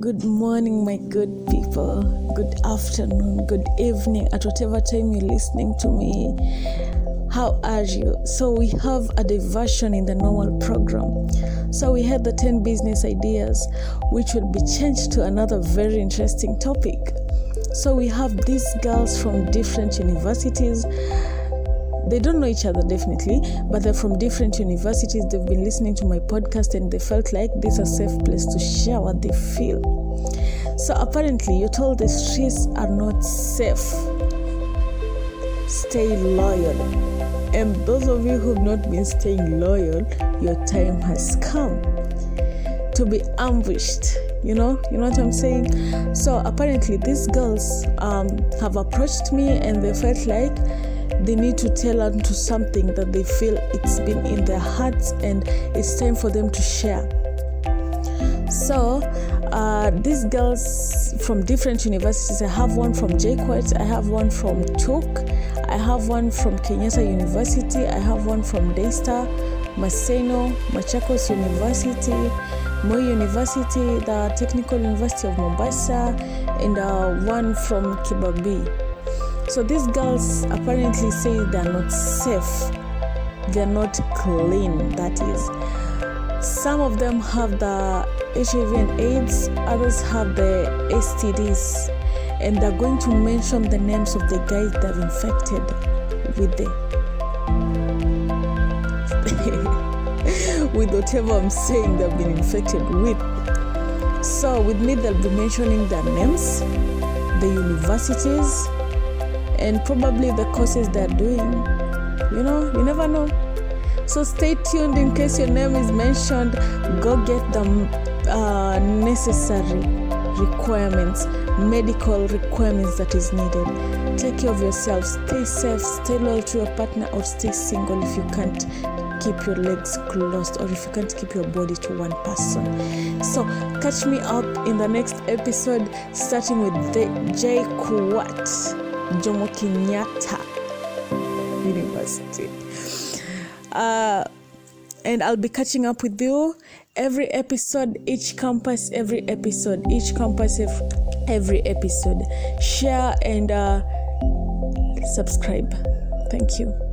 Good morning, my good people. Good afternoon, good evening, at whatever time you're listening to me. How are you? So, we have a diversion in the normal program. So, we had the 10 business ideas, which will be changed to another very interesting topic. So, we have these girls from different universities they don't know each other definitely but they're from different universities. They've been listening to my podcast and they felt like this is a safe place to share what they feel. So apparently you're told the streets are not safe. Stay loyal. And those of you who've not been staying loyal your time has come to be ambushed. You know you know what i'm saying? So apparently these girls um, have approached me and they felt like they need to tell on to something that they feel it's been in their hearts and it's time for them to share. So, uh, these girls from different universities, I have one from JKUAT, I have one from TUK, I have one from Kenyatta University, I have one from Daystar, Maseno, Machakos University, Moi University, the Technical University of Mombasa, and uh, one from Kibabii. So these girls apparently say they're not safe, they're not clean, that is. Some of them have the HIV and AIDS, others have the STDs, and they're going to mention the names of the guys they've infected with the with whatever I'm saying they've been infected with. So with me they'll be mentioning their names, the universities, and probably the courses they're doing. You know, you never know. So stay tuned in case your name is mentioned. Go get the uh, necessary requirements, medical requirements that is needed. Take care of yourself. Stay safe. Stay loyal to your partner, or stay single if you can't keep your legs closed or if you can't keep your body to one person. So catch me up in the next episode, starting with the JKUAT. Jomo Kenyatta University. Uh, and I'll be catching up with you every episode, each campus, every episode, each campus, every episode. Share and uh, subscribe. Thank you.